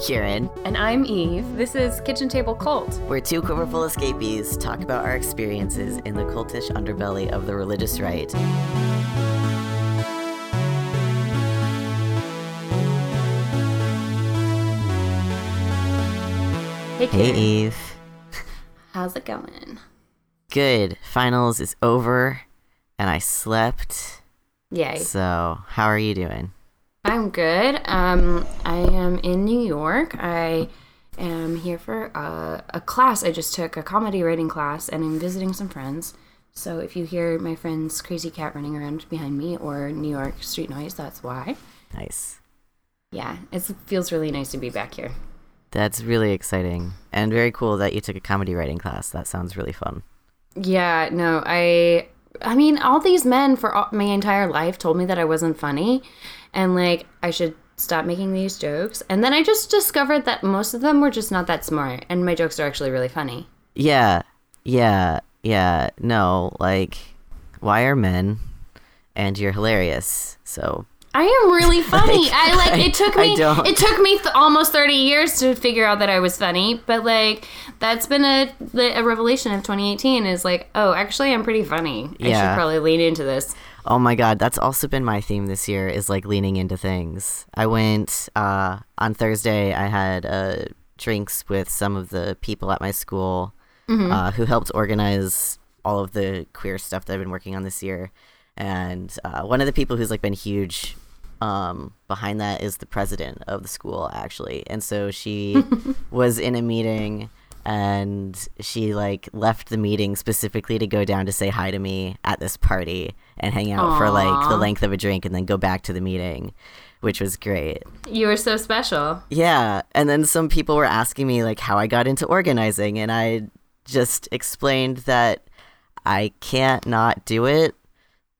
Kieran. And I'm Eve. This is Kitchen Table Cult. We're two quiverful escapees talk about our experiences in the cultish underbelly of the religious right. Hey, Hey, Eve. How's it going? Good. Finals is over, and I slept. Yay. So, how are you doing? I'm good. Um, I am in New York. I am here for a, a class. I just took a comedy writing class and I'm visiting some friends. So if you hear my friend's crazy cat running around behind me or New York street noise, that's why. Nice. Yeah, it feels really nice to be back here. That's really exciting and very cool that you took a comedy writing class. That sounds really fun. Yeah, no, I I mean, all these men for all, my entire life told me that I wasn't funny and like I should stop making these jokes. And then I just discovered that most of them were just not that smart and my jokes are actually really funny. Yeah, yeah, yeah. No, like, why are men? And you're hilarious. So, I am really funny. I like it took I me don't- it took me th- almost 30 years to figure out that I was funny, but like that's been a a revelation of 2018 is like, oh, actually I'm pretty funny. Yeah. I should probably lean into this. Oh my god, that's also been my theme this year is like leaning into things. I went uh, on Thursday. I had uh, drinks with some of the people at my school uh, who helped organize all of the queer stuff that I've been working on this year. And uh, one of the people who's like been huge um, behind that is the president of the school actually. And so she was in a meeting and she like left the meeting specifically to go down to say hi to me at this party and hang out for like the length of a drink and then go back to the meeting, which was great. You were so special. Yeah, and then some people were asking me like how I got into organizing, and I just explained that I can't not do it.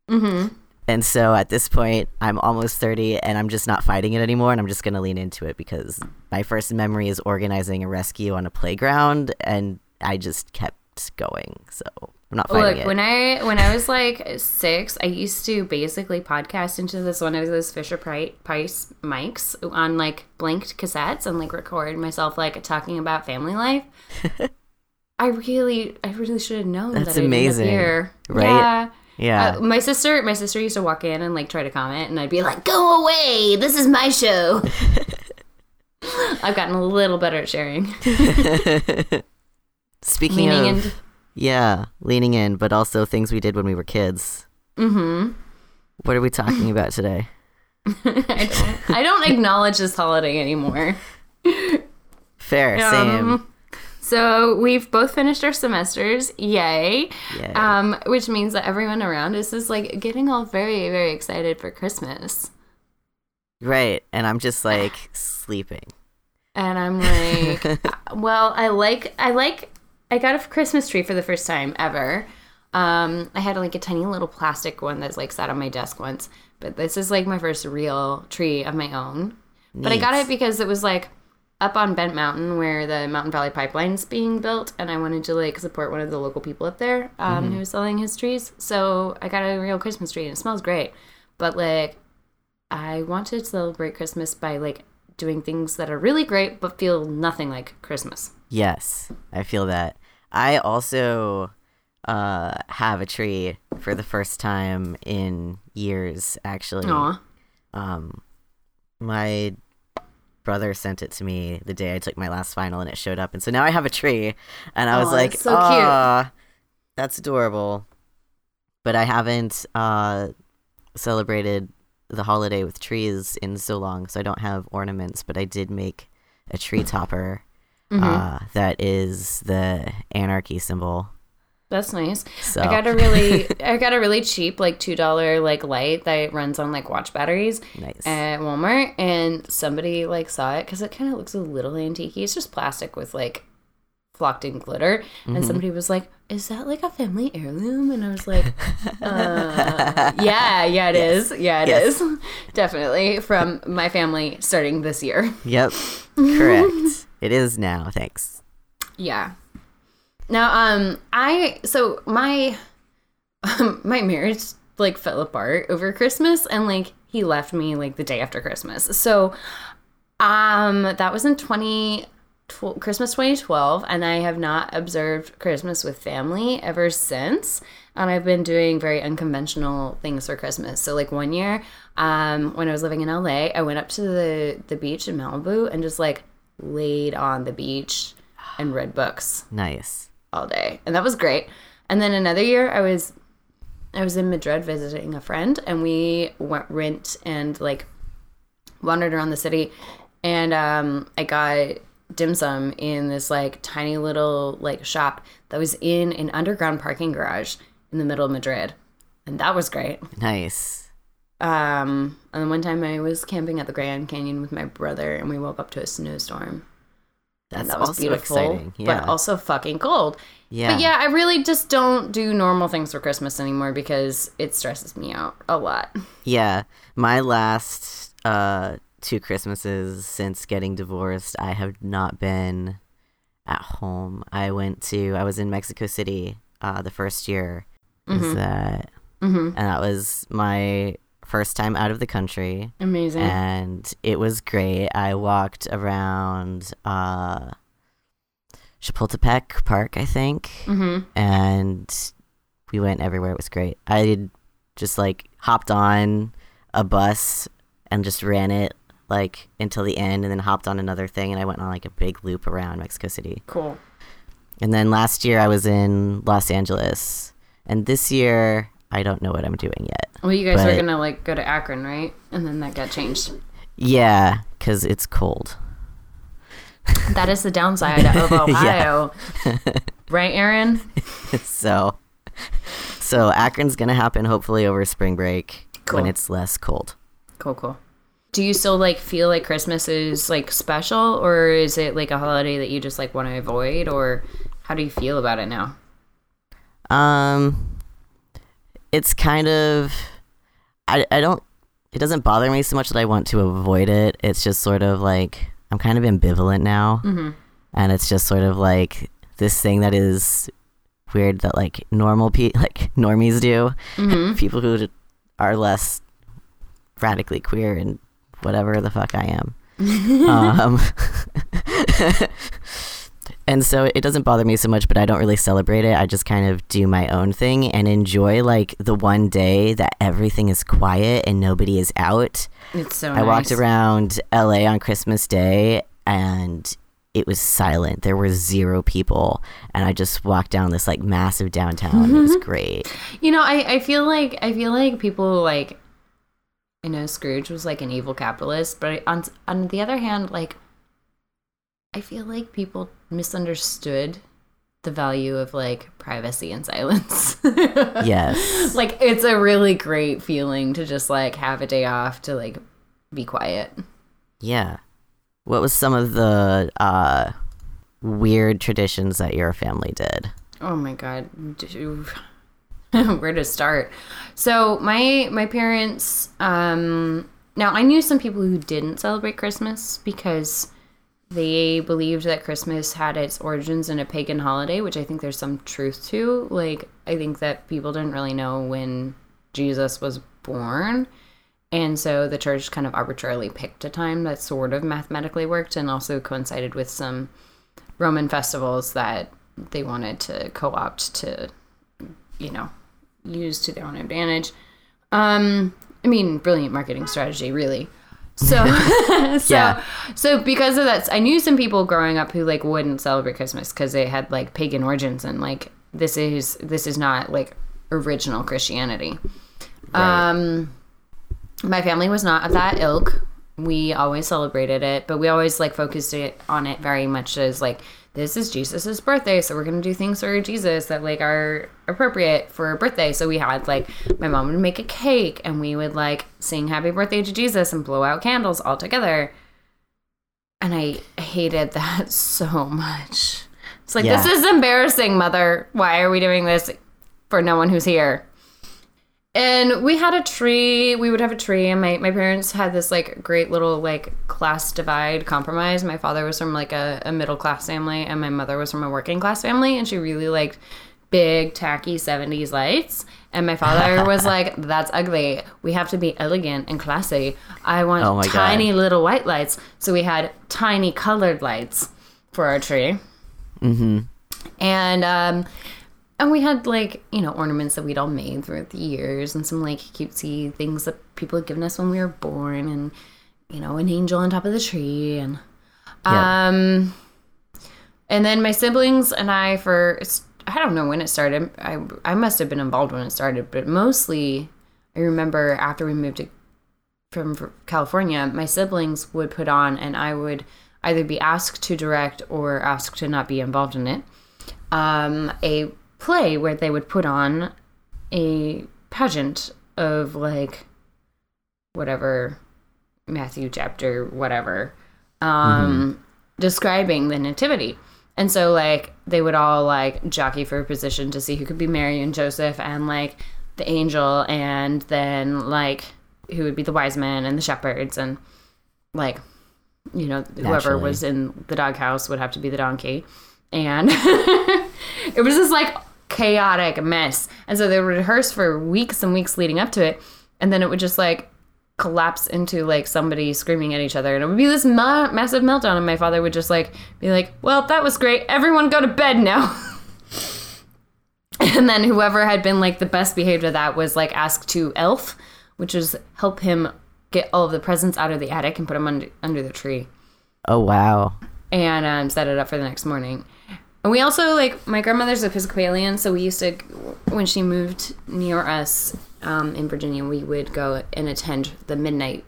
Mhm. And so at this point, I'm almost 30 and I'm just not fighting it anymore. And I'm just going to lean into it because my first memory is organizing a rescue on a playground and I just kept going. So I'm not fighting Look, it. when I when I was like six, I used to basically podcast into this one of those Fisher Price mics on like blanked cassettes and like record myself like talking about family life. I really, I really should have known That's that amazing, here. right? Yeah. yeah. Uh, my sister, my sister used to walk in and like try to comment, and I'd be like, "Go away! This is my show." I've gotten a little better at sharing, Speaking leaning of, into. Yeah, leaning in, but also things we did when we were kids. Mm-hmm. What are we talking about today? I don't, I don't acknowledge this holiday anymore. Fair, same. Um, so we've both finished our semesters, yay! Yay. Um, which means that everyone around us is like getting all very, very excited for Christmas, Right, and I'm just like sleeping. and I'm like, well, I like, I like, I got a Christmas tree for the first time ever. Um, I had like a tiny little plastic one that's like sat on my desk once, but this is like my first real tree of my own. But I got it because it was like up on Bent Mountain where the Mountain Valley Pipeline's being built, and I wanted to like support one of the local people up there um, who was selling his trees. So I got a real Christmas tree, and it smells great. But like, I want to celebrate Christmas by like doing things that are really great but feel nothing like Christmas. Yes, I feel that. I also uh, have a tree for the first time in years, actually. Aw. Um, my brother sent it to me the day I took my last final, and it showed up, and so now I have a tree, and I was like, so cute. That's adorable." But I haven't uh, celebrated the holiday with trees in so long, so I don't have ornaments. But I did make a tree topper Mm-hmm. uh, that is the anarchy symbol. That's nice. So I got a really, I got a really cheap like two dollar like light that runs on like watch batteries. nice. at Walmart, and somebody like saw it because it kind of looks a little antique. It's just plastic with like flocked in glitter, Mm-hmm. and somebody was like, "Is that like a family heirloom?" And I was like, uh, "Yeah, yeah, it is. Yeah, it is. Yes. Definitely from my family starting this year. yep, correct. It is now. Thanks. Yeah. Now, um, I so my um, my marriage like fell apart over Christmas, and like he left me like the day after Christmas. So Um, that was in 20, tw- Christmas 2012, and I have not observed Christmas with family ever since. And I've been doing very unconventional things for Christmas. So, like one year, um, when I was living in LA, I went up to the the beach in Malibu and just like laid on the beach and read books Nice. all day, and that was great. And then another year, I was I was in Madrid visiting a friend, and we went rent and like wandered around the city, and um, I got dim sum in this like tiny little like shop that was in an underground parking garage in the middle of Madrid, and that was great. Nice. Um, and then one time I was camping at the Grand Canyon with my brother, and we woke up to a snowstorm. That's and that was also beautiful, exciting. Yeah. but also fucking cold. yeah. But yeah, I really just don't do normal things for Christmas anymore because it stresses me out a lot. Yeah. My last uh two Christmases since getting divorced, I have not been at home. I went to I was in Mexico City uh the first year. Is that Mm-hmm. and that was my first time out of the country Amazing. and it was great. I walked around uh Chapultepec Park, I think mm-hmm. and we went everywhere. It was great. I just like hopped on a bus and just ran it like until the end, and then hopped on another thing, and I went on like a big loop around Mexico City. Cool. And then last year I was in Los Angeles, and this year I don't know what I'm doing yet. Well, you guys are gonna like go to Akron, right? And then that got changed. Yeah, because it's cold. That is the downside of Ohio, right, Aaron? so, so Akron's gonna happen hopefully over spring break when it's less cold. Cool, cool. Do you still like feel like Christmas is like special, or is it like a holiday that you just like want to avoid, or how do you feel about it now? Um, it's kind of, I, I don't, it doesn't bother me so much that I want to avoid it. It's just sort of like, I'm kind of ambivalent now. Mm-hmm. And it's just sort of like this thing that is weird that like normal pe like normies do. Mm-hmm. People who are less radically queer and whatever the fuck I am. um, and so it doesn't bother me so much, but I don't really celebrate it. I just kind of do my own thing and enjoy like the one day that everything is quiet and nobody is out. It's so. I walked around LA on Christmas Day and it was silent. There were zero people, and I just walked down this like massive downtown. It was mm-hmm. great. You know, I, I feel like I feel like people like I know Scrooge was like an evil capitalist, but on on the other hand, like I feel like people misunderstood the value of like privacy and silence. Yes. like it's a really great feeling to just like have a day off to like be quiet. Yeah. What was some of the uh, weird traditions that your family did? Oh my god. Where to start? So my my parents um now I knew some people who didn't celebrate Christmas because they believed that Christmas had its origins in a pagan holiday, which I think there's some truth to. Like I think that people didn't really know when Jesus was born. And so the church kind of arbitrarily picked a time that sort of mathematically worked and also coincided with some Roman festivals that they wanted to co opt to, you know, use to their own advantage. Um, I mean, brilliant marketing strategy, really. So, so, Yeah. so because of that, I knew some people growing up who like wouldn't celebrate Christmas because they had like pagan origins and like this is this is not like original Christianity. Right. Um, my family was not of that ilk. We always celebrated it, but we always like focused it on it very much as like this is Jesus's birthday, so we're gonna do things for Jesus that like are appropriate for a birthday. So we had like my mom would make a cake, and we would like sing Happy Birthday to Jesus and blow out candles all together. And I hated that so much. It's like Yeah. this is embarrassing, mother. Why are we doing this for no one who's here? And we had a tree. We would have a tree, and my, my parents had this like great little like class divide compromise. My father was from like a, a middle class family, and my mother was from a working class family, and she really liked big tacky 70s lights and my father was like that's ugly we have to be elegant and classy i want Oh my God. tiny little white lights so we had tiny colored lights for our tree Mm-hmm. and um and we had like you know ornaments that we'd all made throughout the years and some like cutesy things that people had given us when we were born and you know an angel on top of the tree and Yeah. um and then my siblings and i for i don't know when it started i i must have been involved when it started but mostly i remember after we moved to from california my siblings would put on and i would either be asked to direct or asked to not be involved in it um, a play where they would put on a pageant of like whatever Matthew chapter whatever um describing the nativity. And so like they would all like jockey for a position to see who could be Mary and Joseph and like the angel and then like who would be the wise men and the shepherds and like you know whoever Naturally. was in the doghouse would have to be the donkey and it was just like chaotic mess. And so they would rehearse for weeks and weeks leading up to it. And then it would just like collapse into like somebody screaming at each other. And it would be this ma- massive meltdown. And my father would just like be like well that was great. Everyone go to bed now. And then whoever had been like the best behaved of that was like asked to elf which is help him get all of the presents out of the attic and put them under, under the tree. Oh wow. and um, set it up for the next morning. And we also like my grandmother's Episcopalian, so we used to when she moved near us um, in Virginia, we would go and attend the midnight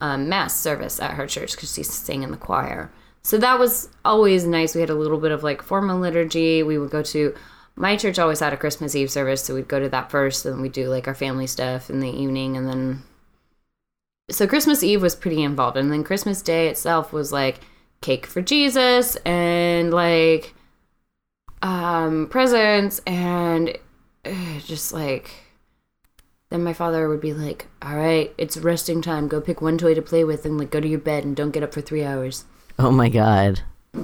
um, mass service at her church because she sang in the choir. So that was always nice. We had a little bit of like formal liturgy. We would go to my church always had a Christmas Eve service, so we'd go to that first, and we'd do like our family stuff in the evening, and then so Christmas Eve was pretty involved, and then Christmas Day itself was like cake for Jesus and like um presents and uh, just like then my father would be like, "All right, it's resting time. Go pick one toy to play with and like go to your bed and don't get up for 3 hours." Oh my god.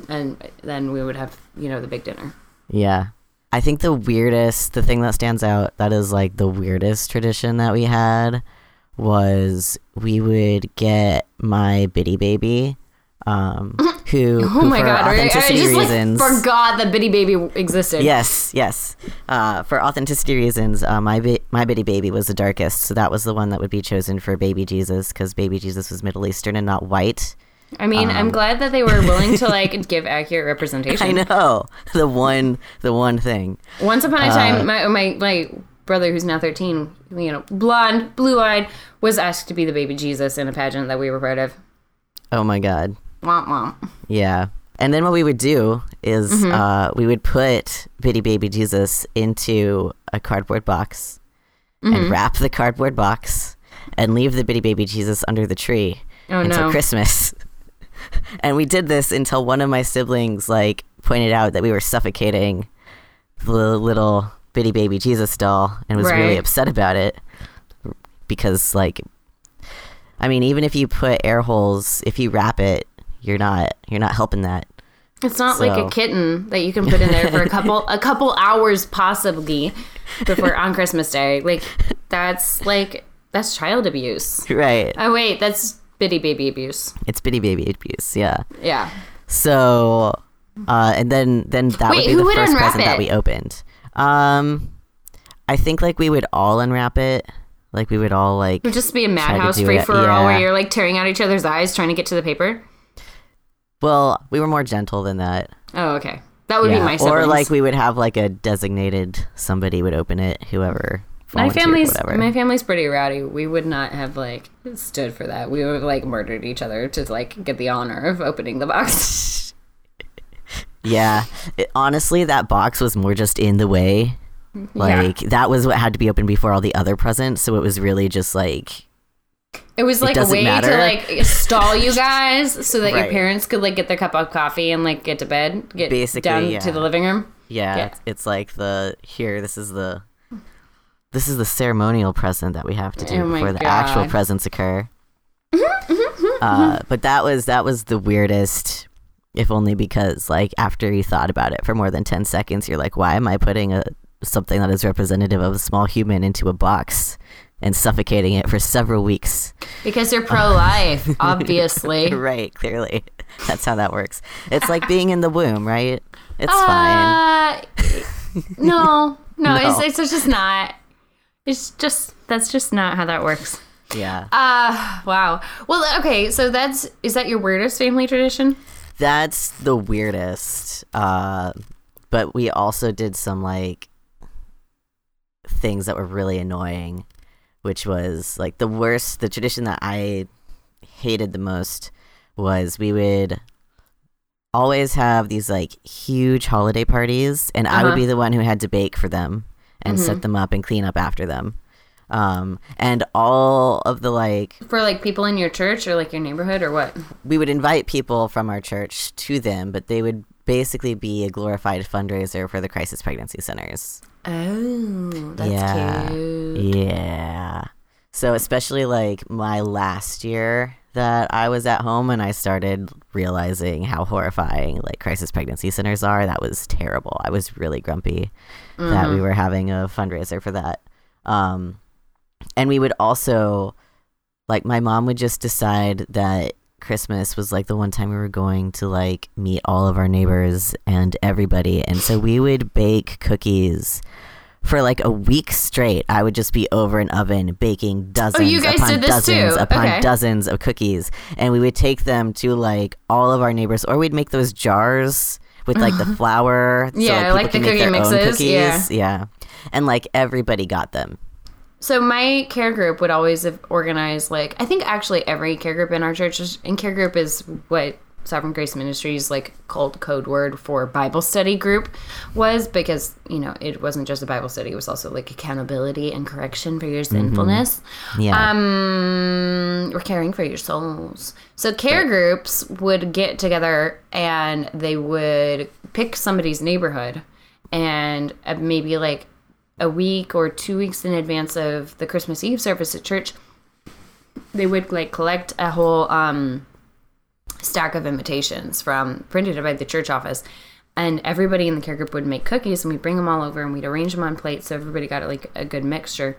And then we would have, you know, the big dinner. Yeah. I think the weirdest, the thing that stands out that is like the weirdest tradition that we had was we would get my bitty baby, um, who, Oh who my for god, right? I authenticity just reasons. like forgot that Bitty Baby existed. Yes, yes. Uh, for authenticity reasons, uh, my bi- my bitty baby was the darkest, so that was the one that would be chosen for baby Jesus because baby Jesus was Middle Eastern and not white. I mean, I'm glad that they were willing to like give accurate representation. I know the one, the one thing. Once upon a time, my my my brother, who's now 13, you know, blonde, blue eyed, was asked to be the baby Jesus in a pageant that we were part of. Oh my god. Womp womp. Yeah. And then what we would do is Mm-hmm. uh, we would put Bitty Baby Jesus into a cardboard box Mm-hmm. and wrap the cardboard box and leave the Bitty Baby Jesus under the tree Oh, until no. Christmas. and we did this until one of my siblings like pointed out that we were suffocating the little Bitty Baby Jesus doll and was really upset about it because like I mean even if you put air holes if you wrap it you're not you're not helping that It's not like a kitten that you can put in there for a couple a couple hours possibly before on Christmas Day. Like that's like that's child abuse. right Oh wait, that's bitty baby abuse. it's bitty baby abuse yeah Yeah. so uh and then then that Wait, would be the first present that we opened um i think like we would all unwrap it like we would all like It would just be a madhouse free it, for all yeah. where you're like tearing out each other's eyes trying to get to the paper. Well we were more gentle than that Oh, okay. That would be my siblings. or like we would have like a designated somebody would open it whoever my family's my family's pretty rowdy. We would not have like stood for that. We would have like murdered each other to like get the honor of opening the box. Yeah. It- honestly, that box was more just in the way. Like that was what had to be opened before all the other presents, so it was really just like It was like a way matter. to like stall you guys so that your parents could like get their cup of coffee and like get to bed, get Basically, down yeah. to the living room. yeah, Yeah. It's, like the here this is the this is the ceremonial present that we have to do Oh before the actual presents occur. Mm-hmm, mm-hmm, mm-hmm, uh, but that was that was the weirdest if only because like after you thought about it for more than 10 seconds you're like why am I putting a something that is representative of a small human into a box and suffocating it for several weeks. Because you're pro life, obviously. right, clearly. That's how that works. It's like being in the womb, right? It's fine. Uh, no, no, No. It's, it's just not. It's just that's just not how that works. Yeah. Uh wow. Well, okay, so that's is that your weirdest family tradition? That's the weirdest. Uh, but we also did some like things that were really annoying, which was like the worst. The tradition that I hated the most was we would always have these like huge holiday parties, and I would Uh-huh. be the one who had to bake for them and set them up and clean up after them. Um, and all of the like For like people in your church or like your neighborhood or what? we would invite people from our church to them, but they would basically be a glorified fundraiser for the crisis pregnancy centers. Oh, that's Yeah. cute. Yeah. So especially like my last year that I was at home and I started realizing how horrifying like crisis pregnancy centers are, that was terrible. I was really grumpy that we were having a fundraiser for that. Um and we would also like my mom would just decide that Christmas was like the one time we were going to like meet all of our neighbors and everybody. And so we would bake cookies for like a week straight. I would just be over an oven baking dozens Oh, upon dozens too? upon Okay. dozens of cookies. And we would take them to like all of our neighbors or we'd make those jars with like the flour. so, Yeah, like, like people the cookie mixes, yeah. Yeah. And like everybody got them. So my care group would always have organized like I think actually every care group in our church is, and care group is what Sovereign Grace Ministries like called code word for Bible study group was because you know it wasn't just a Bible study it was also like accountability and correction for your sinfulness. Yeah. Um, or caring for your souls. So care groups would get together and they would pick somebody's neighborhood, and uh, maybe like a week or two weeks in advance of the Christmas Eve service at church, they would like collect a whole um, stack of invitations from printed by the church office. And everybody in the care group would make cookies, and we'd bring them all over, and we'd arrange them on plates so everybody got like a good mixture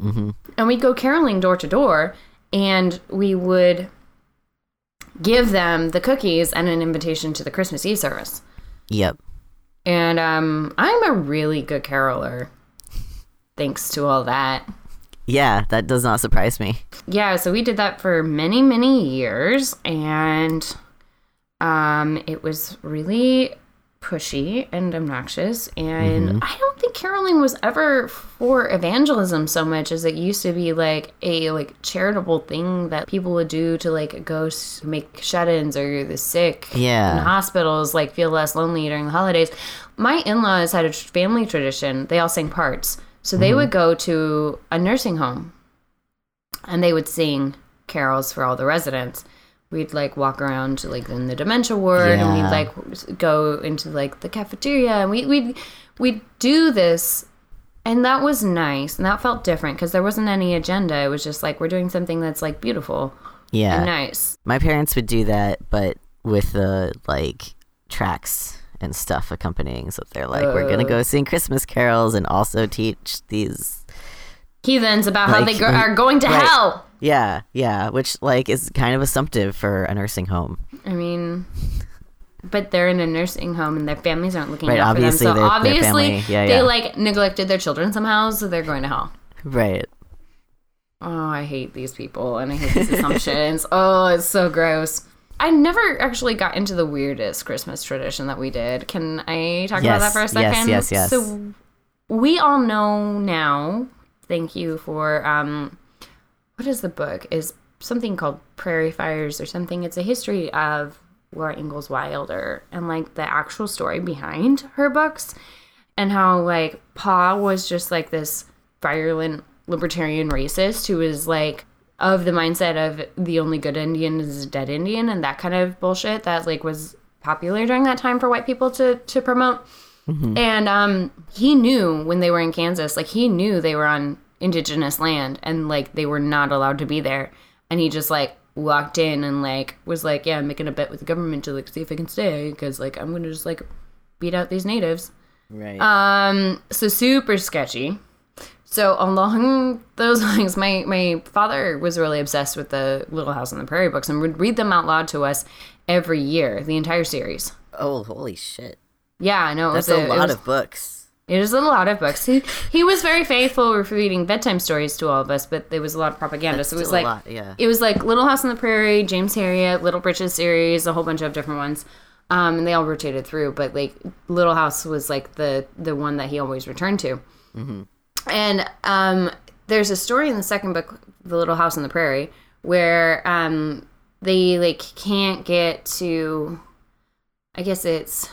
mm-hmm. and we'd go caroling door to door and we would give them the cookies and an invitation to the christmas eve service Yep. and um, i'm a really good caroler thanks to all that. Yeah, that does not surprise me. yeah so we did that for many many years and um, it was really pushy and obnoxious and i don't think caroling was ever for evangelism so much as it used to be like a like charitable thing that people would do to like go s- make shut-ins or the sick Yeah. in hospitals like feel less lonely during the holidays. My in-laws had a family tradition. They all sang parts so they would mm-hmm. go to a nursing home and they would sing carols for all the residents. We'd like walk around to like in the dementia ward and we'd like go into like the cafeteria and we we'd we'd do this and that was nice and that felt different because there wasn't any agenda. It was just like we're doing something that's like beautiful Yeah. and nice. My parents would do that, but with the like tracks and stuff accompanying. So they're like, we're gonna Uh. go sing Christmas carols and also teach these. Heathens about how they go- are going to right. hell. Yeah, yeah, which like is kind of assumptive for a nursing home. I mean, but they're in a nursing home and their families aren't looking Right, out for them. obviously So their obviously family- yeah, they yeah. like neglected their children somehow, so they're going to hell. Right. Oh, I hate these people and I hate these assumptions. Oh, it's so gross. I never actually got into the weirdest Christmas tradition that we did. Can I talk about that for a yes, second? yes, yes. So we all know now. Thank you for um, what is the book? Is something called Prairie Fires or something? It's a history of Laura Ingalls Wilder and like the actual story behind her books and how like Pa was just like this virulent libertarian racist who was like of the mindset of the only good Indian is a dead Indian and that kind of bullshit that like was popular during that time for white people to to promote. And um he knew when they were in Kansas, like he knew they were on indigenous land and like they were not allowed to be there. And he just like walked in and like was like, yeah, I'm making a bet with the government to like see if I can stay because like I'm gonna just like beat out these natives. Right. Um, so super sketchy. So along those lines, my my father was really obsessed with the Little House on the Prairie books and would read them out loud to us every year, the entire series. oh, holy shit. Yeah, I know. That's was a it lot was- of books. It is a lot of books. He he was very faithful with reading bedtime stories to all of us, but there was a lot of propaganda. so it was like lot, yeah. it was like Little House on the Prairie, James Herriot, Little Britches series, a whole bunch of different ones. Um, and they all rotated through, but like Little House was like the the one that he always returned to. And um, there's a story in the second book, The Little House on the Prairie, where um, they like can't get to, I guess it's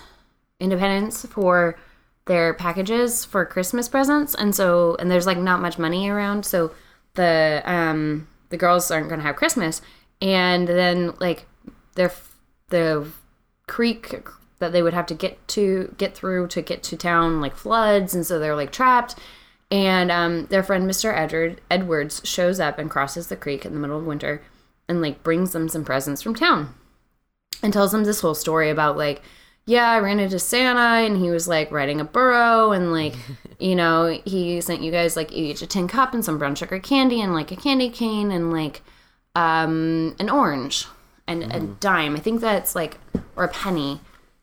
independence for their packages for Christmas presents, and so and there's like not much money around, so the um the girls aren't gonna have Christmas, and then like their the creek that they would have to get to get through to get to town like floods, and so they're like trapped. And um, their friend Mr. Edward Edwards shows up and crosses the creek in the middle of winter, and like brings them some presents from town and tells them this whole story about like yeah i ran into santa and he was like riding a burro and like you know he sent you guys like each a tin cup and some brown sugar candy and like a candy cane and like um an orange and a dime i think that's like or a penny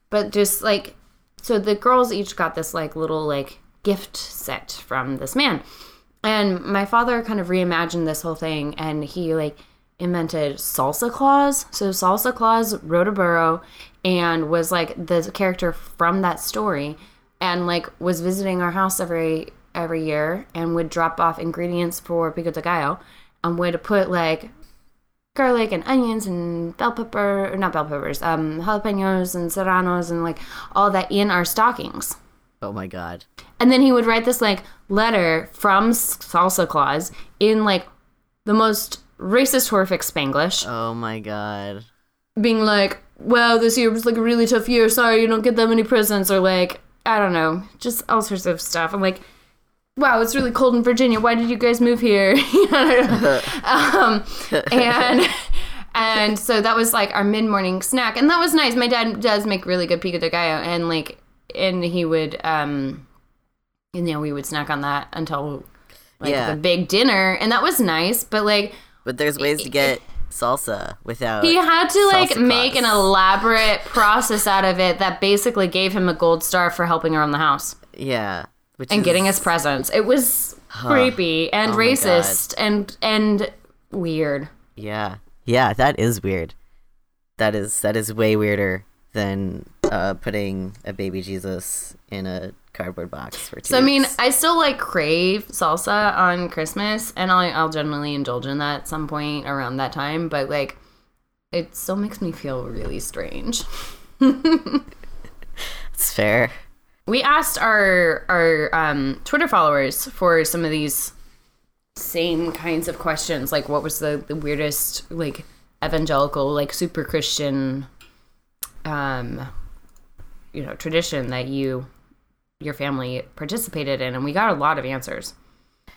but just like so the girls each got this like little like gift set from this man and my father kind of reimagined this whole thing and he like invented Salsa Claus. So Salsa Claus rode a burro and was like the character from that story and like was visiting our house every every year and would drop off ingredients for pico de gallo and would put like garlic and onions and bell pepper or not bell peppers um jalapenos and serranos and like all that in our stockings Oh my god. and then he would write this like letter from Salsa Claus in like the most racist, horrific Spanglish, Oh my god. being like, "Wow, this year was like a really tough year. Sorry, you don't get that many presents," or like, I don't know, just all sorts of stuff. I'm like, "Wow, it's really cold in Virginia. Why did you guys move here?" Um, and. And so that was like our mid morning snack, and that was nice. My dad does make really good pico de gallo, and like, and he would, um, you know, we would snack on that until like Yeah. the big dinner, and that was nice. But like, But there's ways to get salsa without. he had to like make an elaborate process out of it that basically gave him a gold star for helping around the house yeah. Which and is, getting us presents. It was creepy and Oh racist and and weird. Yeah. Yeah, that is weird. That is that is way weirder than uh, putting a baby Jesus in a cardboard box for two. So I mean, weeks. I still like crave salsa on Christmas, and I'll, I'll generally indulge in that at some point around that time. But like, it still makes me feel really strange. it's fair. We asked our our um, Twitter followers for some of these same kinds of questions, like what was the, the weirdest like evangelical, like super Christian, um, you know, tradition that you your family participated in, and we got a lot of answers.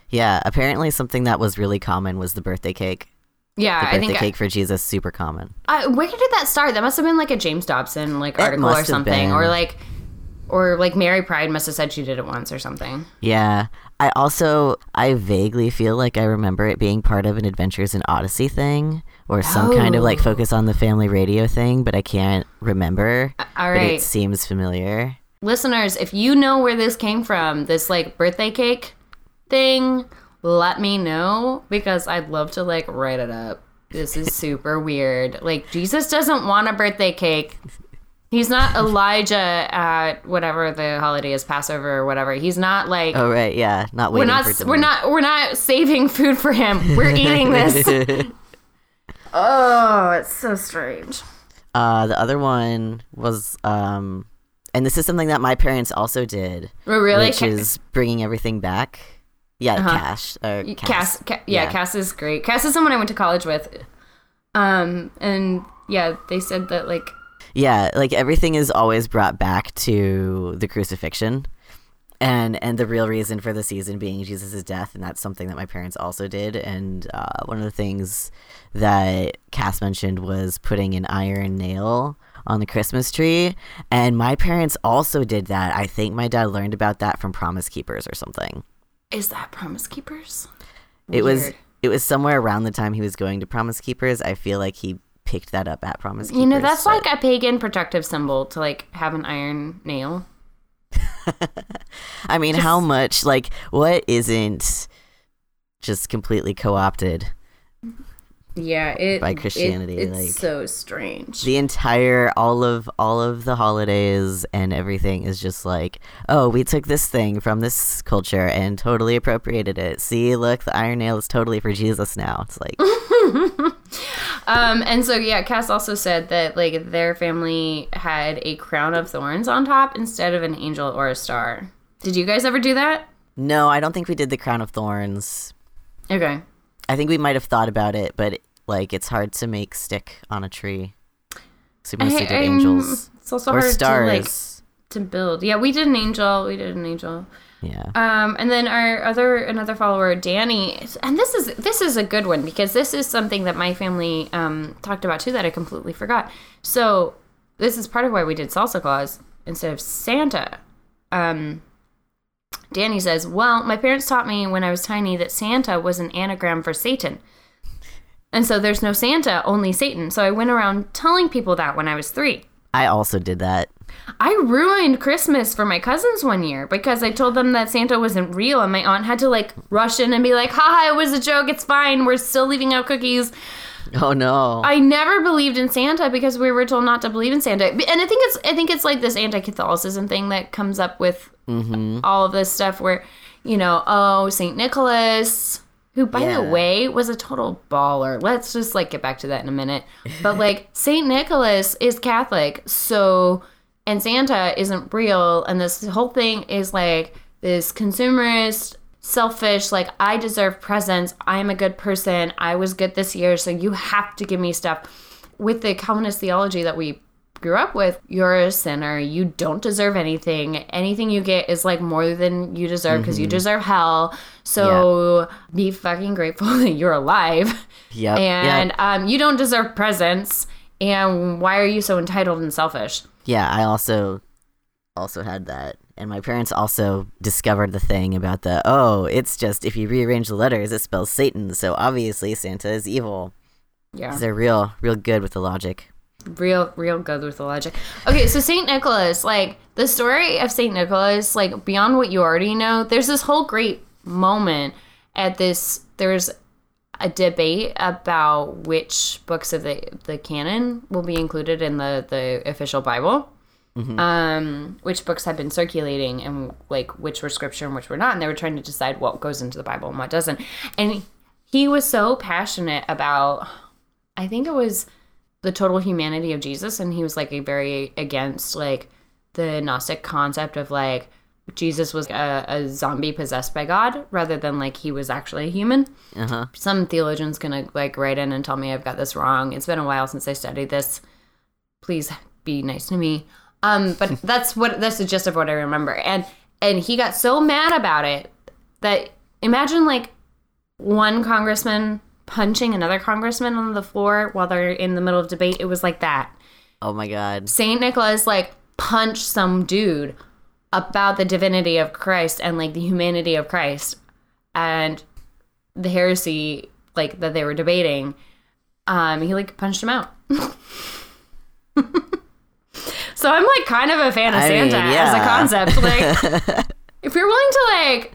Yeah, apparently something that was really common was the birthday cake. Yeah, The I birthday think. cake for Jesus super common. I, where did that start? That must have been like a James Dobson like article or something, or like, or like Mary Pride must have said she did it once or something. Yeah. I also I vaguely feel like I remember it being part of an Adventures in Odyssey thing or some kind of like Oh. focus on the family radio thing, but I can't remember. all But it seems familiar. listeners, if you know where this came from, this like birthday cake thing, let me know because I'd love to like write it up. This is super weird. Like Jesus doesn't want a birthday cake. He's not Elijah at whatever the holiday is, Passover or whatever. He's not like Oh right, yeah. Not we're not for we're not we're not saving food for him. We're eating this. oh, it's so strange. Uh, the other one was, um, and this is something that my parents also did, We're really which is bringing everything back. Yeah, Uh-huh. cash. Or Cass, Cass. Ca- yeah, Yeah. Cass is great. Cass is someone I went to college with. Um, and yeah, they said that like Yeah, like everything is always brought back to the crucifixion. And and the real reason for the season being Jesus' death, and that's something that my parents also did. And uh, one of the things that Cass mentioned was putting an iron nail on the Christmas tree. And my parents also did that. I think my dad learned about that from Promise Keepers or something. Is that Promise Keepers? It was it was somewhere around the time he was going to Promise Keepers. I feel like he picked that up at Promise Keepers. You know, that's but- like a pagan protective symbol to like have an iron nail. I mean, how much like what isn't just completely co-opted? Yeah, it By Christianity, it's like- so strange. the entire all of all of the holidays and everything is just like oh we took this thing from this culture and totally appropriated it see look the iron nail is totally for jesus now it's like Um, and so yeah, Cass also said that like their family had a crown of thorns on top instead of an angel or a star. Did you guys ever do that? no i don't think we did the crown of thorns Okay. I think we might have thought about it but like it's hard to make stick on a tree so we mostly I- did I'm- angels It's also or hard stars to like to build. Yeah, we did an angel. We did an angel. yeah Um, and then our other another follower, Danny, and this is this is a good one because this is something that my family um, talked about too that I completely forgot. So this is part of why we did Salsa Claus instead of Santa. Um, Danny says, "Well, my parents taught me when I was tiny that Santa was an anagram for Satan." And so there's no Santa, only Satan. So I went around telling people that when I was three. i also did that I ruined Christmas for my cousins one year because I told them that Santa wasn't real, and my aunt had to like rush in and be like, "Haha, it was a joke. It's fine. We're still leaving out cookies." oh no I never believed in Santa because we were told not to believe in Santa, and I think it's I think it's like this anti-Catholicism thing that comes up with mm-hmm. all of this stuff where, you know, oh Saint Nicholas. Who, by Yeah. the way, was a total baller. Let's just like get back to that in a minute. But like Saint Nicholas is Catholic, so and Santa isn't real, and this whole thing is like this consumerist, selfish, like I deserve presents, I'm a good person, I was good this year, so you have to give me stuff. With the Calvinist theology that we grew up with, you're a sinner, you don't deserve anything. Anything you get is like more than you deserve because you deserve hell. So be fucking grateful that you're alive. yep And yep. um, you don't deserve presents. And why are you so entitled and selfish? Yeah, I also also had that. And my parents also discovered the thing about the oh, it's just if you rearrange the letters it spells Satan, so obviously Santa is evil. Yeah. They're real real good with the logic. real real good with the logic okay so saint nicholas like the story of saint nicholas like beyond what you already know there's this whole great moment at this there's a debate about which books of the the canon will be included in the the official bible um which books had been circulating and like which were scripture and which were not and they were trying to decide what goes into the bible and what doesn't and he was so passionate about i think it was the total humanity of Jesus, and he was like a very against like the Gnostic concept of like Jesus was a, a zombie possessed by God rather than like he was actually a human. Uh huh. Some theologian's gonna like write in and tell me I've got this wrong. It's been a while since I studied this. Please be nice to me. Um, but that's what that's the gist of what I remember. And and he got so mad about it that imagine like one congressman punching another congressman on the floor while they're in the middle of debate. It was like that. Oh my god. Saint Nicholas like punched some dude about the divinity of Christ and like the humanity of Christ and the heresy like that they were debating. Um, he like punched him out. so I'm like kind of a fan of I Santa mean, as a concept. Like, if you're willing to like,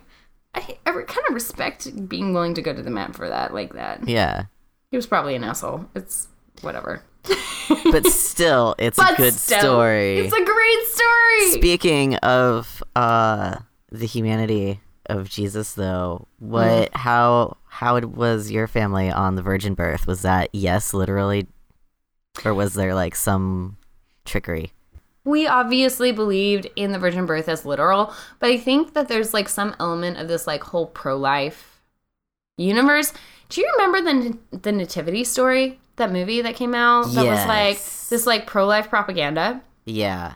I, I kind of respect being willing to go to the mat for that, like that. Yeah. He was probably an asshole. It's whatever. But still, it's a good still, story. It's a great story. Speaking of uh the humanity of Jesus though, what Mm. how how it was your family on the virgin birth? Was that yes literally or was there like some trickery? we obviously believed in the virgin birth as literal, but I think that there's like some element of this like whole pro-life universe. Do you remember the the nativity story? That movie that came out that was like this like pro-life propaganda. Yeah.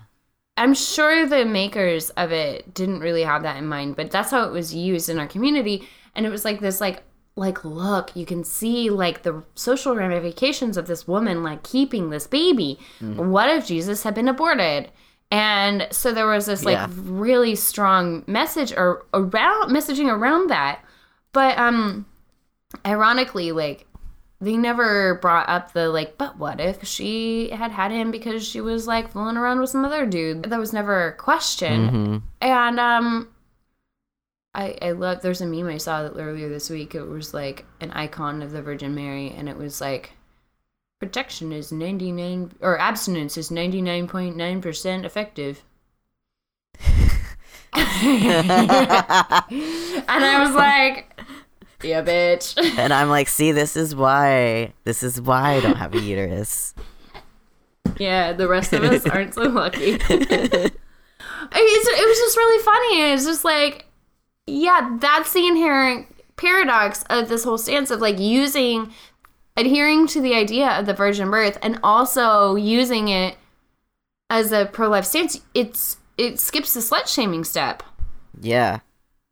I'm sure the makers of it didn't really have that in mind, but that's how it was used in our community. And it was like this like like look you can see like the social ramifications of this woman like keeping this baby. What if jesus had been aborted? And so there was this like Yeah. really strong message or around messaging around that. But um ironically like they never brought up the like but what if she had had him because she was like fooling around with some other dude? That was never a question hmm and um I, I love there's a meme I saw that earlier this week. It was like an icon of the Virgin Mary and it was like protection is 99 or abstinence is 99.9% effective. and I was like, yeah, bitch. and I'm like, see, this is why. This is why I don't have a uterus. Yeah, the rest of us aren't so lucky. It was just really funny. It's just like, yeah, that's the inherent paradox of this whole stance of like using, adhering to the idea of the virgin birth and also using it as a pro life stance. It's it skips the slut shaming step. Yeah.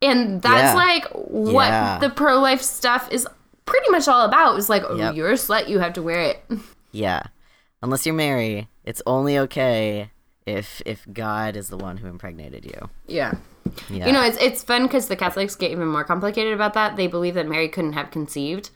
And that's Yeah. like what Yeah. the pro life stuff is pretty much all about. Is like, oh, Yep. you're a slut, you have to wear it. Yeah. Unless you're Mary, it's only okay if if God is the one who impregnated you. Yeah. Yeah. You know, it's it's fun because the Catholics get even more complicated about that. They believe that Mary couldn't have conceived,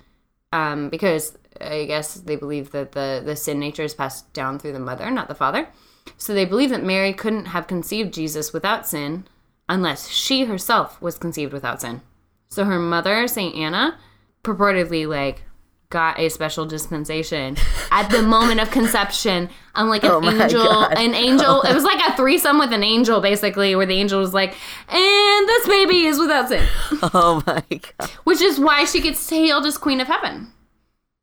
um, because I guess they believe that the the sin nature is passed down through the mother, not the father. So they believe that Mary couldn't have conceived Jesus without sin, unless she herself was conceived without sin. So her mother, Saint Anna, purportedly like got a special dispensation at the moment of conception, unlike an Oh angel. God. An angel. It was like a threesome with an angel, basically, where the angel was like, "And this baby is without sin," oh my god. which is why she gets hailed as Queen of Heaven.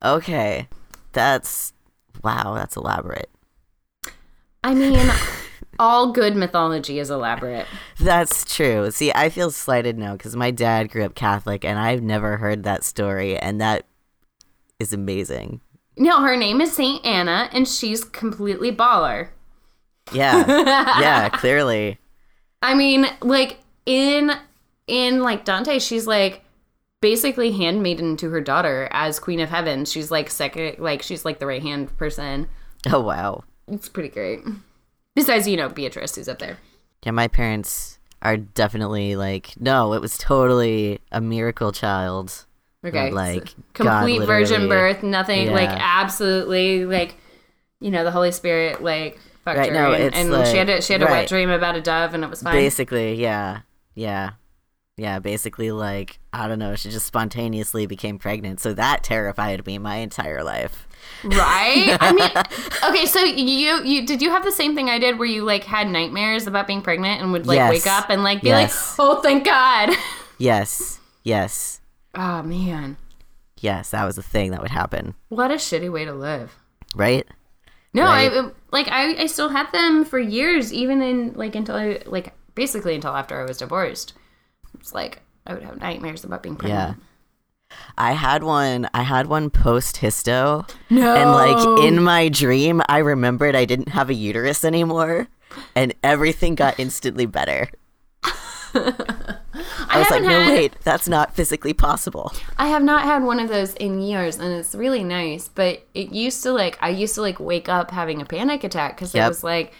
Okay. That's wow, that's elaborate. I mean, all good mythology is elaborate. That's true. See, I feel slighted now because my dad grew up Catholic and I've never heard that story, and that is amazing. No, her name is Saint Anna, and she's completely baller. Yeah. yeah, clearly. I mean, like in in like Dante, she's like basically handmaiden to her daughter as Queen of Heaven. She's like second, like she's like the right hand person. Oh, wow. It's pretty great. Besides, you know, Beatrice who's up there. Yeah, my parents are definitely like, no, it was totally a miracle child. Okay, Like, so complete virgin birth, nothing like absolutely like you know the Holy Spirit like fucked Right, her, no, and, and like- she had a, she had a wet dream about a dove, and it was fine. Basically, yeah. Yeah. Yeah, basically, like, I don't know, she just spontaneously became pregnant. So that terrified me my entire life. Right? I mean, okay, so you you did you have the same thing I did where you like had nightmares about being pregnant and would like Yes. wake up and like be Yes. like, "Oh, thank God." Yes. Yes. Oh man. Yes, that was a thing that would happen. What a shitty way to live. Right? No, Right. I like I I still had them for years even in like until I like basically until after I was divorced. It's like I would have nightmares about being pregnant. Yeah. I had one I had one post histo No. and like in my dream I remembered I didn't have a uterus anymore and everything got instantly better. I, was like, no had- wait, that's not physically possible. I have not had one of those in years, and it's really nice. But it used to like I used to like wake up having a panic attack because it was like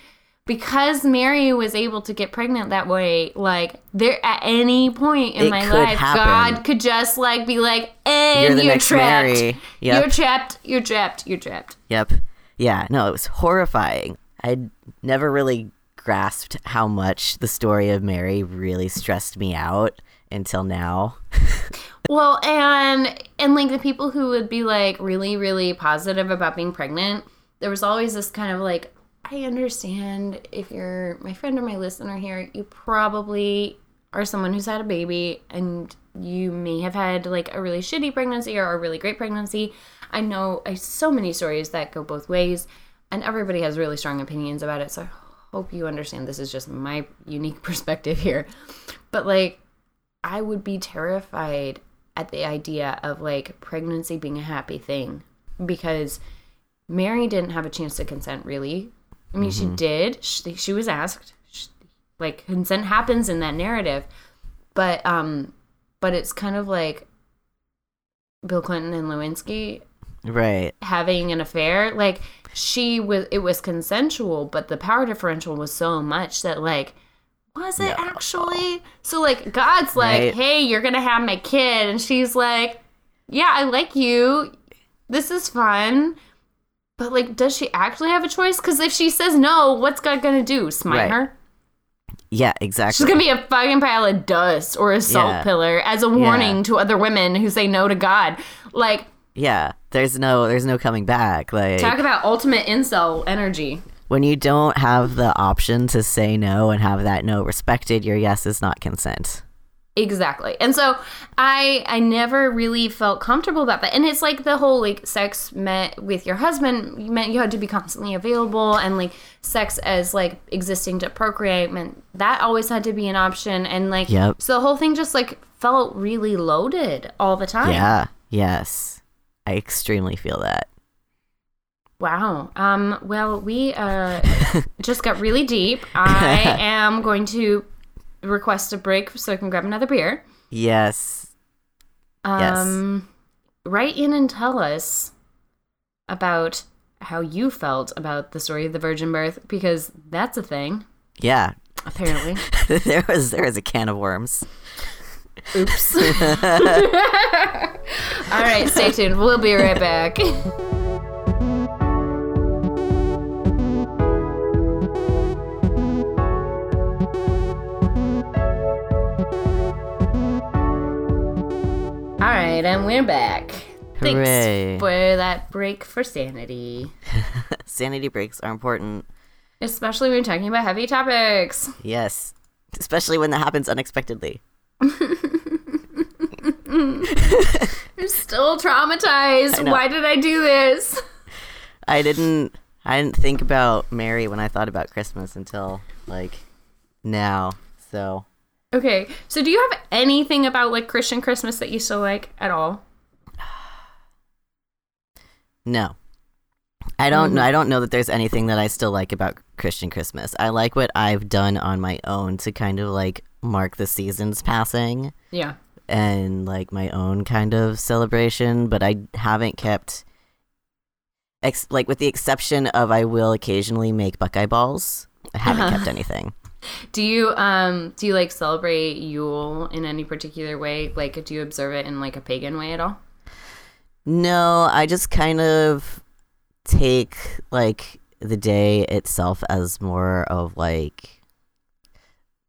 because Mary was able to get pregnant that way. Like there at any point in It my life, happen. God could just like be like, and You're you're trapped. Yep. You're trapped. You're trapped. You're trapped. Yep. Yeah, no, it was horrifying. I'd never really grasped how much the story of Mary really stressed me out until now. Well, and and like the people who would be like really really positive about being pregnant, there was always this kind of like I understand if you're my friend or my listener here, you probably are someone who's had a baby and you may have had like a really shitty pregnancy or a really great pregnancy. I know I so many stories that go both ways and everybody has really strong opinions about it. So I hope you understand this is just my unique perspective here. But like I would be terrified at the idea of like pregnancy being a happy thing because Mary didn't have a chance to consent really. I mean, she did. She, she was asked. She, like consent happens in that narrative, but um, but it's kind of like Bill Clinton and Lewinsky Right. having an affair, like she was it was consensual, but the power differential was so much that like was it No. actually? So like God's like, Right. "Hey, you're to have my kid." And she's like, "Yeah, I like you. This is fun." But like does she actually have a choice? Cuz if she says no, what's God to do? Smite Right. her? Yeah, exactly. She's to be a fucking pile of dust or a salt Yeah. pillar as a warning to other women who say no to God. Like yeah. There's no there's no coming back. Like talk about ultimate incel energy. when you don't have the option to say no and have that no respected, your yes is not consent. Exactly. And so I I never really felt comfortable about that. And it's like the whole like sex meant with your husband meant you had to be constantly available and like sex as like existing to procreate meant that always had to be an option and like Yep. so the whole thing just like felt really loaded all the time. Yeah. Yes. I extremely feel that. Wow. Um well we uh just got really deep. I am going to request a break so I can grab another beer. Yes. Yes. Um, write in and tell us about how you felt about the story of the virgin birth because that's a thing Yeah. apparently. there was there was a can of worms. Oops. All right, stay tuned. We'll be right back. All right, and we're back. Hooray. Thanks for that break for sanity. Sanity breaks are important. Especially when you're talking about heavy topics. Yes. Especially when that happens unexpectedly. I'm still traumatized. Why did I do this? I didn't I didn't think about Mary when I thought about Christmas until like now. So Okay, so do you have anything about like Christian Christmas that you still like at all? no. I don't mm-hmm. know I don't know that there's anything that I still like about Christian Christmas. I like what I've done on my own to kind of like mark the seasons passing Yeah. And like my own kind of celebration, but I haven't kept ex- like with the exception of I will occasionally make buckeye balls. I haven't kept anything. Do you um do you like celebrate Yule in any particular way? Like do you observe it in like a pagan way at all? No, I just kind of take like the day itself as more of like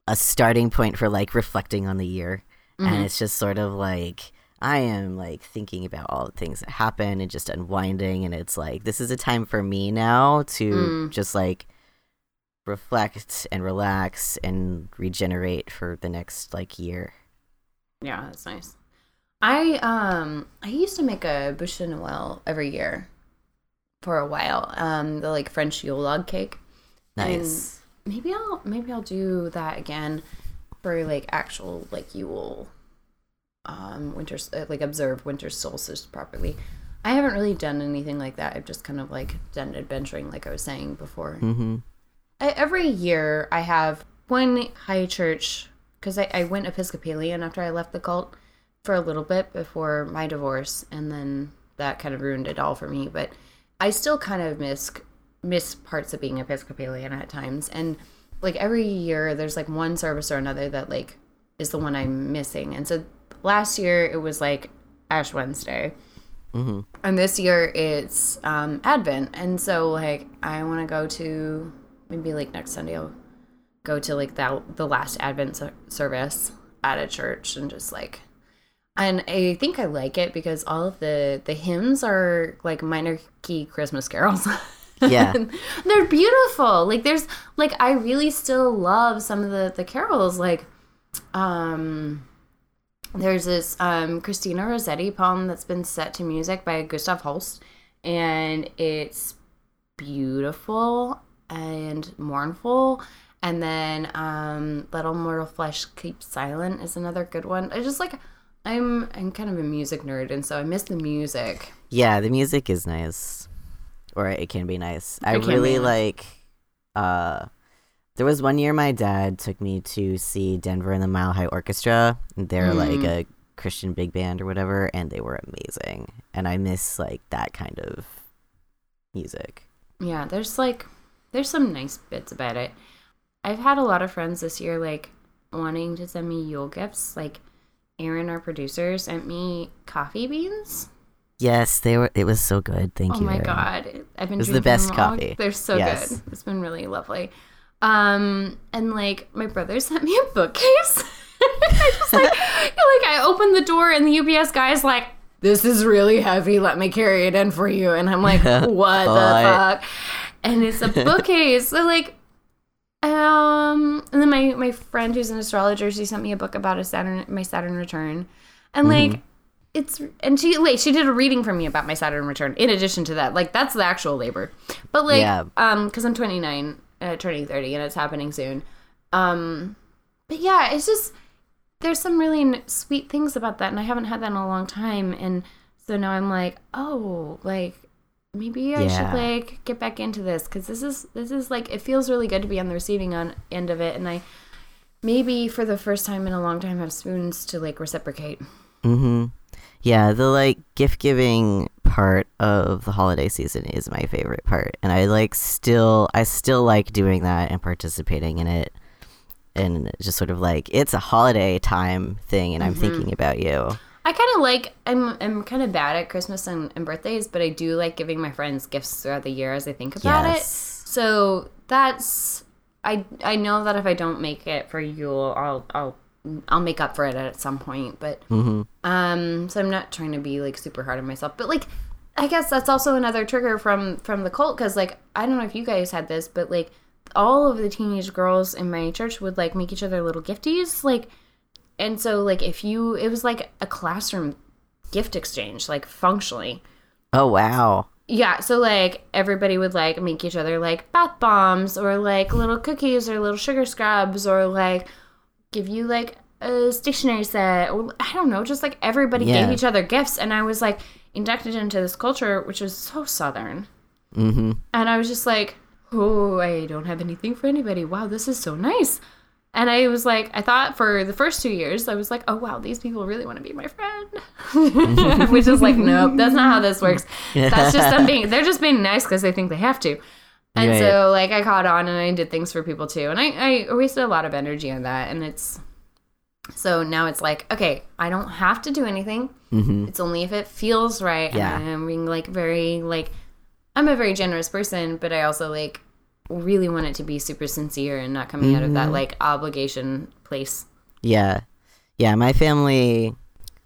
a starting point for like reflecting on the year. And it's just sort of like I am like thinking about all the things that happen and just unwinding and it's like this is a time for me now to just like reflect and relax and regenerate for the next like year. Yeah, that's nice. I um I used to make a bûche de Noël every year for a while. Um the like French Yule log cake. Nice. maybe I'll maybe I'll do that again for like actual like Yule um winter uh, like observe winter solstice properly. I haven't really done anything like that. I've just kind of like done adventuring like I was saying before. Mm-hmm. I, every year I have one high church because I, I went Episcopalian after I left the cult for a little bit before my divorce, and then that kind of ruined it all for me. But I still kind of miss miss parts of being Episcopalian at times, and like every year there's like one service or another that like is the one I'm missing. And so last year it was like Ash Wednesday. Mm-hmm. And this year it's um, Advent, and so like I want to go to maybe like next Sunday I'll go to like that the last Advent ser- service at a church and just like, and I think I like it because all of the the hymns are like minor key Christmas carols. Yeah. they're beautiful. Like there's like I really still love some of the the carols like, um. There's this um, Christina Rossetti poem that's been set to music by Gustav Holst, and it's beautiful and mournful. And then um, "Little Mortal Flesh Keeps Silent" is another good one. I just like I'm I'm kind of a music nerd, and so I miss the music. Yeah, the music is nice, or it can be nice. I It be really like. Uh, there was one year my dad took me to see Denver and the Mile High Orchestra. They're like Mm. a Christian big band or whatever, and they were amazing. And I miss like that kind of music. Yeah, there's like there's some nice bits about it. I've had a lot of friends this year like wanting to send me Yule gifts. Like Aaron, our producer, sent me coffee beans. Yes, they were. It was so good. Thank oh you. Oh my Erin. god, I've been It's the best coffee. They're so Yes. good. It's been really lovely. Um, and like my brother sent me a bookcase. I just like, like I opened the door and the UPS guy's like, "This is really heavy. Let me carry it in for you." And I'm like, "What the fuck?" And it's a bookcase. so like, um, and then my my friend who's an astrologer, she sent me a book about a Saturn, my Saturn return, and like it's and she wait she did a reading for me about my saturn return in addition to that like that's the actual labor but like Yeah. um because i'm 29 uh, turning 30 and it's happening soon um but yeah it's just there's some really n- sweet things about that and i haven't had that in a long time and so now i'm like oh like maybe i Yeah. should like get back into this because this is this is like it feels really good to be on the receiving on end of it and i maybe for the first time in a long time have spoons to like reciprocate Mm-hmm. Yeah, the like gift giving part of the holiday season is my favorite part, and I like still I still like doing that and participating in it, and just sort of like it's a holiday time thing, and I'm mm-hmm. thinking about you. I kind of like I'm I'm kind of bad at Christmas and, and birthdays, but I do like giving my friends gifts throughout the year as I think about it. So that's I I know that if I don't make it for Yule, I'll I'll I'll make up for it at some point. But Mm-hmm. um, so I'm not trying to be like super hard on myself, but like I guess that's also another trigger from from the cult because like I don't know if you guys had this, but like all of the teenage girls in my church would like make each other little gifties, like, and so like if you it was like a classroom gift exchange, like functionally. Oh wow. Yeah, so like everybody would like make each other like bath bombs or like little cookies or little sugar scrubs or like give you like a stationery set or I don't know, just like everybody Yeah. gave each other gifts and I was like inducted into this culture which was so southern. Mm-hmm. And I was just like, "Oh, I don't have anything for anybody. Wow, this is so nice." And I was like, I thought for the first two years, I was like, oh wow, these people really want to be my friend. Which is like, nope, that's not how this works. That's just them being, they're just being nice because they think they have to. And so, like, I caught on and I did things for people too. And I, I wasted a lot of energy on that. And it's, so now it's like, okay, I don't have to do anything. Mm-hmm. It's only if it feels right. Yeah. And I'm being like very, like, I'm a very generous person, but I also like really want it to be super sincere and not coming out of that like obligation place. Yeah. Yeah, my family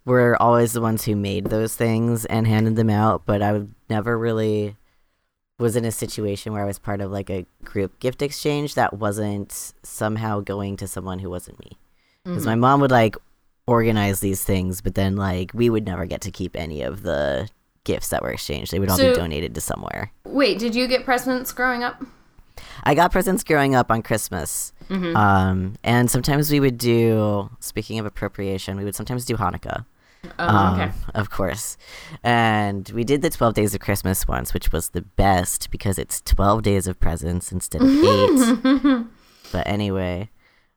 were always the ones who made those things and handed them out, but I would never really was in a situation where I was part of like a group gift exchange that wasn't somehow going to someone who wasn't me. Because my mom would like organize these things, but then like we would never get to keep any of the gifts that were exchanged. They would all So- be donated to somewhere. Wait, did you get presents growing up? I got presents growing up on Christmas. Mm-hmm. Um, and sometimes we would do, speaking of appropriation, we would sometimes do Hanukkah. Oh, um, okay. Of course. And we did the 12 Days of Christmas once, which was the best because it's 12 days of presents instead of eight. but anyway.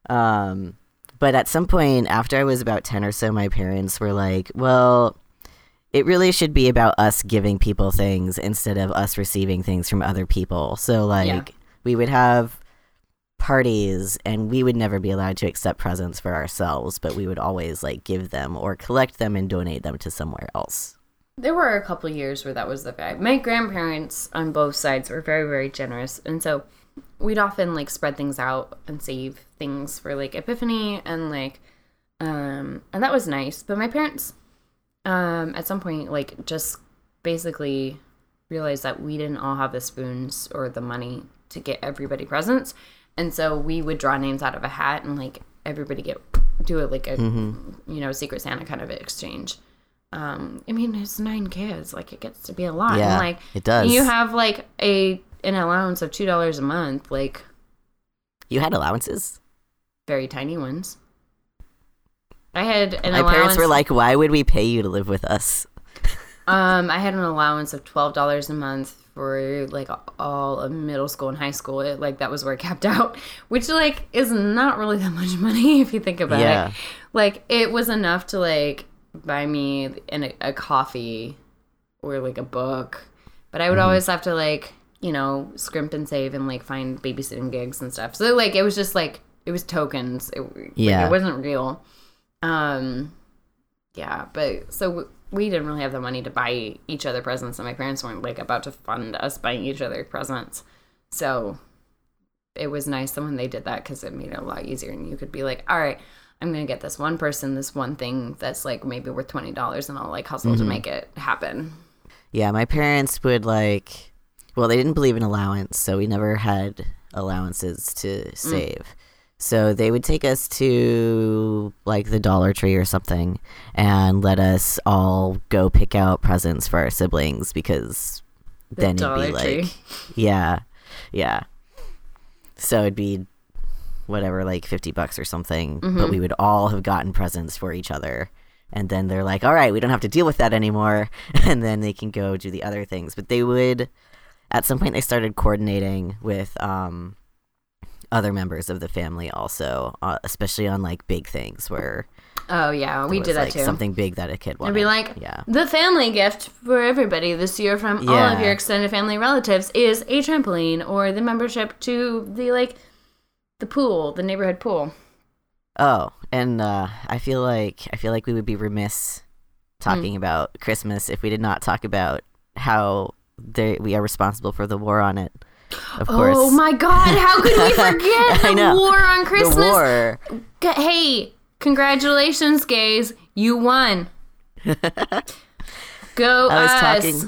Um, but at some point after I was about 10 or so, my parents were like, well, it really should be about us giving people things instead of us receiving things from other people. So, like, Yeah. we would have parties and we would never be allowed to accept presents for ourselves, but we would always, like, give them or collect them and donate them to somewhere else. There were a couple years where that was the vibe. My grandparents on both sides were very, very generous, and so we'd often like spread things out and save things for like Epiphany and like, um, and that was nice. But my parents, um, at some point, like just basically realized that we didn't all have the spoons or the money to get everybody presents, and so we would draw names out of a hat and like everybody get do it like a you know Secret Santa kind of exchange um i mean it's nine kids like it gets to be a lot Yeah, and like it does. you have like a an allowance of two dollars a month like You had allowances? very tiny ones i had an My allowance parents were like, why would we pay you to live with us? um i had an allowance of twelve dollars a month for like all of middle school and high school it, like that was where it capped out which like is not really that much money if you think about Yeah. it like it was enough to like buy me in a, a coffee or like a book. But I would always have to like, you know, scrimp and save and like find babysitting gigs and stuff. So like it was just like it was tokens. It, like, Yeah. it wasn't real. Um yeah, but so we didn't really have the money to buy each other presents and my parents weren't like about to fund us buying each other presents. So it was nice when they did that because it made it a lot easier and you could be like, all right, I'm gonna get this one person this one thing that's like maybe worth twenty dollars and I'll like hustle to mm-hmm. make it happen. Yeah, my parents would like, well, they didn't believe in allowance, so we never had allowances to mm. save. So they would take us to like the Dollar Tree or something and let us all go pick out presents for our siblings because then it'd Dollar be like, Tree. yeah, yeah. So it'd be whatever, like 50 bucks or something, Mm-hmm. but we would all have gotten presents for each other. And then they're like, all right, we don't have to deal with that anymore. And then they can go do the other things. But they would, at some point, they started coordinating with um, other members of the family also, uh, especially on like big things where Oh yeah, we was, did that like too. something big that a kid wanted. I'd be like, yeah. the family gift for everybody this year from all of your extended family relatives is a trampoline or the membership to the like the pool, the neighborhood pool. Oh, and uh, I feel like I feel like we would be remiss talking about Christmas if we did not talk about how they, we are responsible for the war on it. Of course. Oh my god, how could we forget I the know. war on Christmas? The war. Hey, congratulations, gays. You won. Go I was us.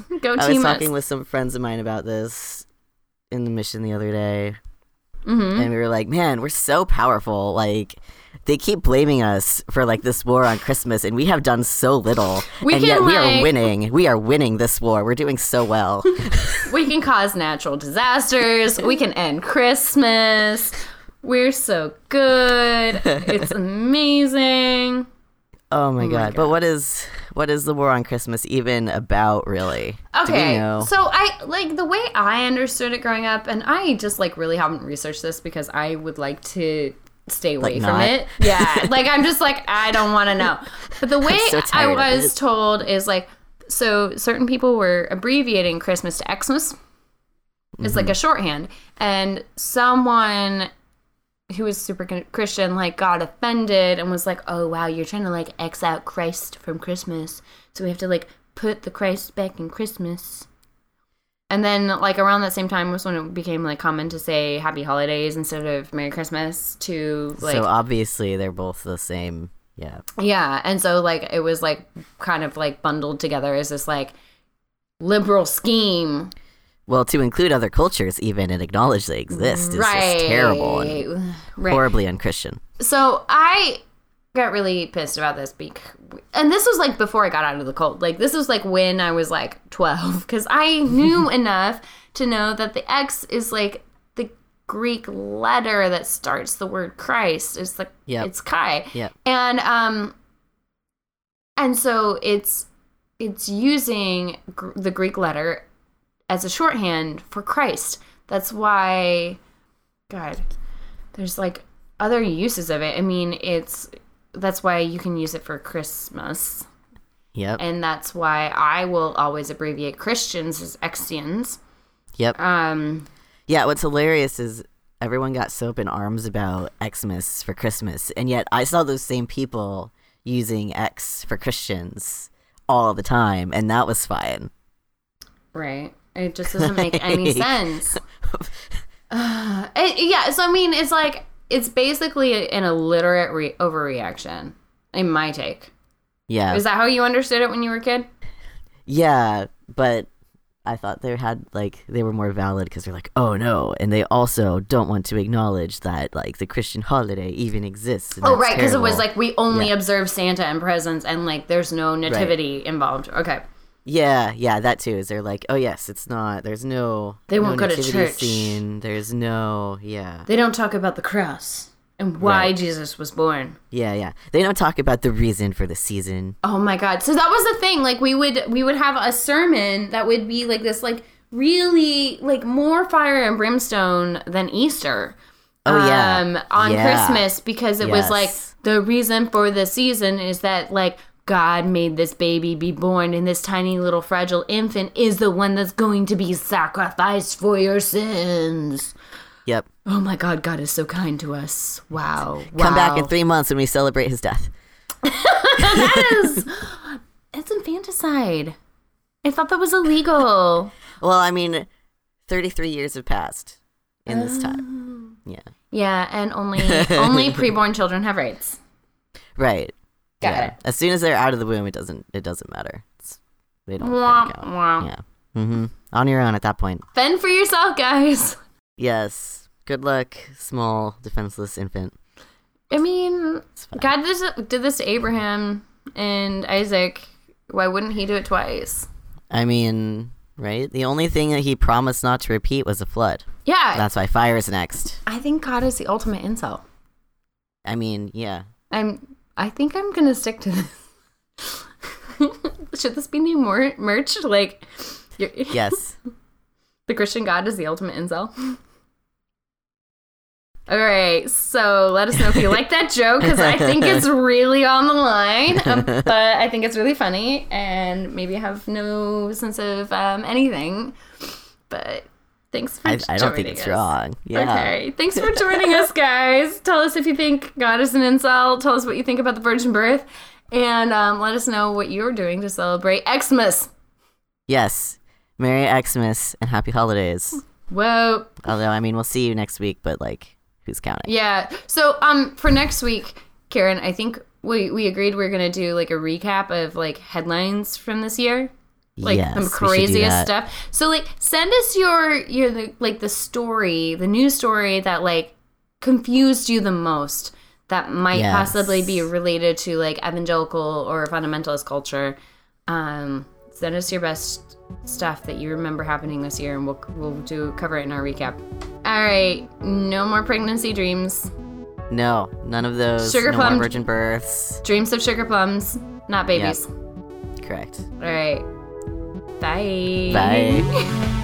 talking. Go I was talking us. with some friends of mine about this in the mission the other day, Mhm. and we were like, "Man, we're so powerful! Like, they keep blaming us for like this war on Christmas, and we have done so little, We and can, yet we are winning. We are winning this war. We're doing so well." We can cause natural disasters. we can end Christmas. We're so good. It's amazing. oh my, oh my god. But what is what is the war on Christmas even about, really? Okay. So I like the way I understood it growing up, and I just like really haven't researched this because I would like to stay away Like from not? it. Yeah. like I'm just like I don't want to know. But the way so I was told is like so certain people were abbreviating Christmas to Xmas. It's like a shorthand, and someone who was super Christian like got offended and was like, "Oh wow, you're trying to like X out Christ from Christmas, so we have to like put the Christ back in Christmas." And then like around that same time was when it became like common to say Happy Holidays instead of Merry Christmas to like so obviously they're both the same. Yeah. yeah, and so like it was like kind of like bundled together as this like liberal scheme Well, to include other cultures even and acknowledge they exist is right just terrible and right horribly unchristian. so I got really pissed about this because, and this was like before I got out of the cult. Like this was like when I was like twelve, because I knew enough to know that the X is like the Greek letter that starts the word Christ. It's like Yep. it's Chi, Yep. and um, and so it's it's using gr- the Greek letter as a shorthand for Christ. That's why, God, there's like other uses of it. I mean, it's that's why you can use it for Christmas, Yep. and that's why I will always abbreviate Christians as Xians. Yep. Um, Yeah, what's hilarious is everyone got so up in arms about Xmas for Christmas, and yet I saw those same people using X for Christians all the time, and that was fine. right. It just doesn't make any sense. Uh, it- yeah, so I mean, it's like it's basically an illiterate re- overreaction. In my take, Yeah. is that how you understood it when you were a kid? Yeah, but I thought they had like they were more valid because they're like, oh no, and they also don't want to acknowledge that like the Christian holiday even exists. Oh, right, because it was like we only Yeah. observe Santa and presents, and like there's no nativity involved. Okay, yeah, yeah, that too. Is they're like, oh yes, it's not. There's no. They won't go to church. Scene. There's no. Yeah, they don't talk about the cross and why Right. Jesus was born. yeah, yeah. They don't talk about the reason for the season. Oh my god. So that was the thing. Like we would we would have a sermon that would be like this like really like more fire and brimstone than Easter. Oh, yeah. Um on Yeah. Christmas because it was like the reason for the season is that like God made this baby be born, and this tiny little fragile infant is the one that's going to be sacrificed for your sins. Yep. Oh my God, God is so kind to us. Wow. Come back in three months and we celebrate his death. That is, it's infanticide. I thought that was illegal. Well, I mean, 33 years have passed in this time. Oh. Yeah. Yeah, and only only preborn children have rights. Right. Got yeah. it. As soon as they're out of the womb, it doesn't it doesn't matter. It's, they don't, Wah. Yeah. Mm-hmm. On your own at that point. Fend for yourself, guys. Yes. Good luck, small defenseless infant. I mean, God did this, did this to Abraham and Isaac. Why wouldn't he do it twice? I mean, right? The only thing that he promised not to repeat was a flood. Yeah, That's why fire is next. I think God is the ultimate incel. I mean, yeah. I'm. I think I'm gonna stick to this. Should this be new more merch? Like, you're, Yes. the Christian God is the ultimate incel. All right, so let us know if you like that joke because I think it's really on the line, um, but I think it's really funny and maybe I have no sense of um, anything. But thanks for I, joining I don't think it's us. wrong. Yeah. Okay, thanks for joining us, guys. Tell us if you think God is an incel. Tell us what you think about the virgin birth, and um, let us know what you're doing to celebrate Xmas. Yes. Merry Xmas and happy holidays. Whoa. Although, I mean, we'll see you next week, but like, who's counting? Yeah. So um for next week, Karen, I think we we agreed we are gonna do like a recap of like headlines from this year. Like yes, the we should do craziest stuff. So like send us your your the, like the story, the news story that like confused you the most that might Yes. possibly be related to like evangelical or fundamentalist culture. Um send us your best stuff that you remember happening this year and we'll we'll do cover it in our recap. All right, no more pregnancy dreams. No, none of those. Sugar no plum- virgin births. Dreams of sugar plums, not babies. Correct. All right. Bye. Bye.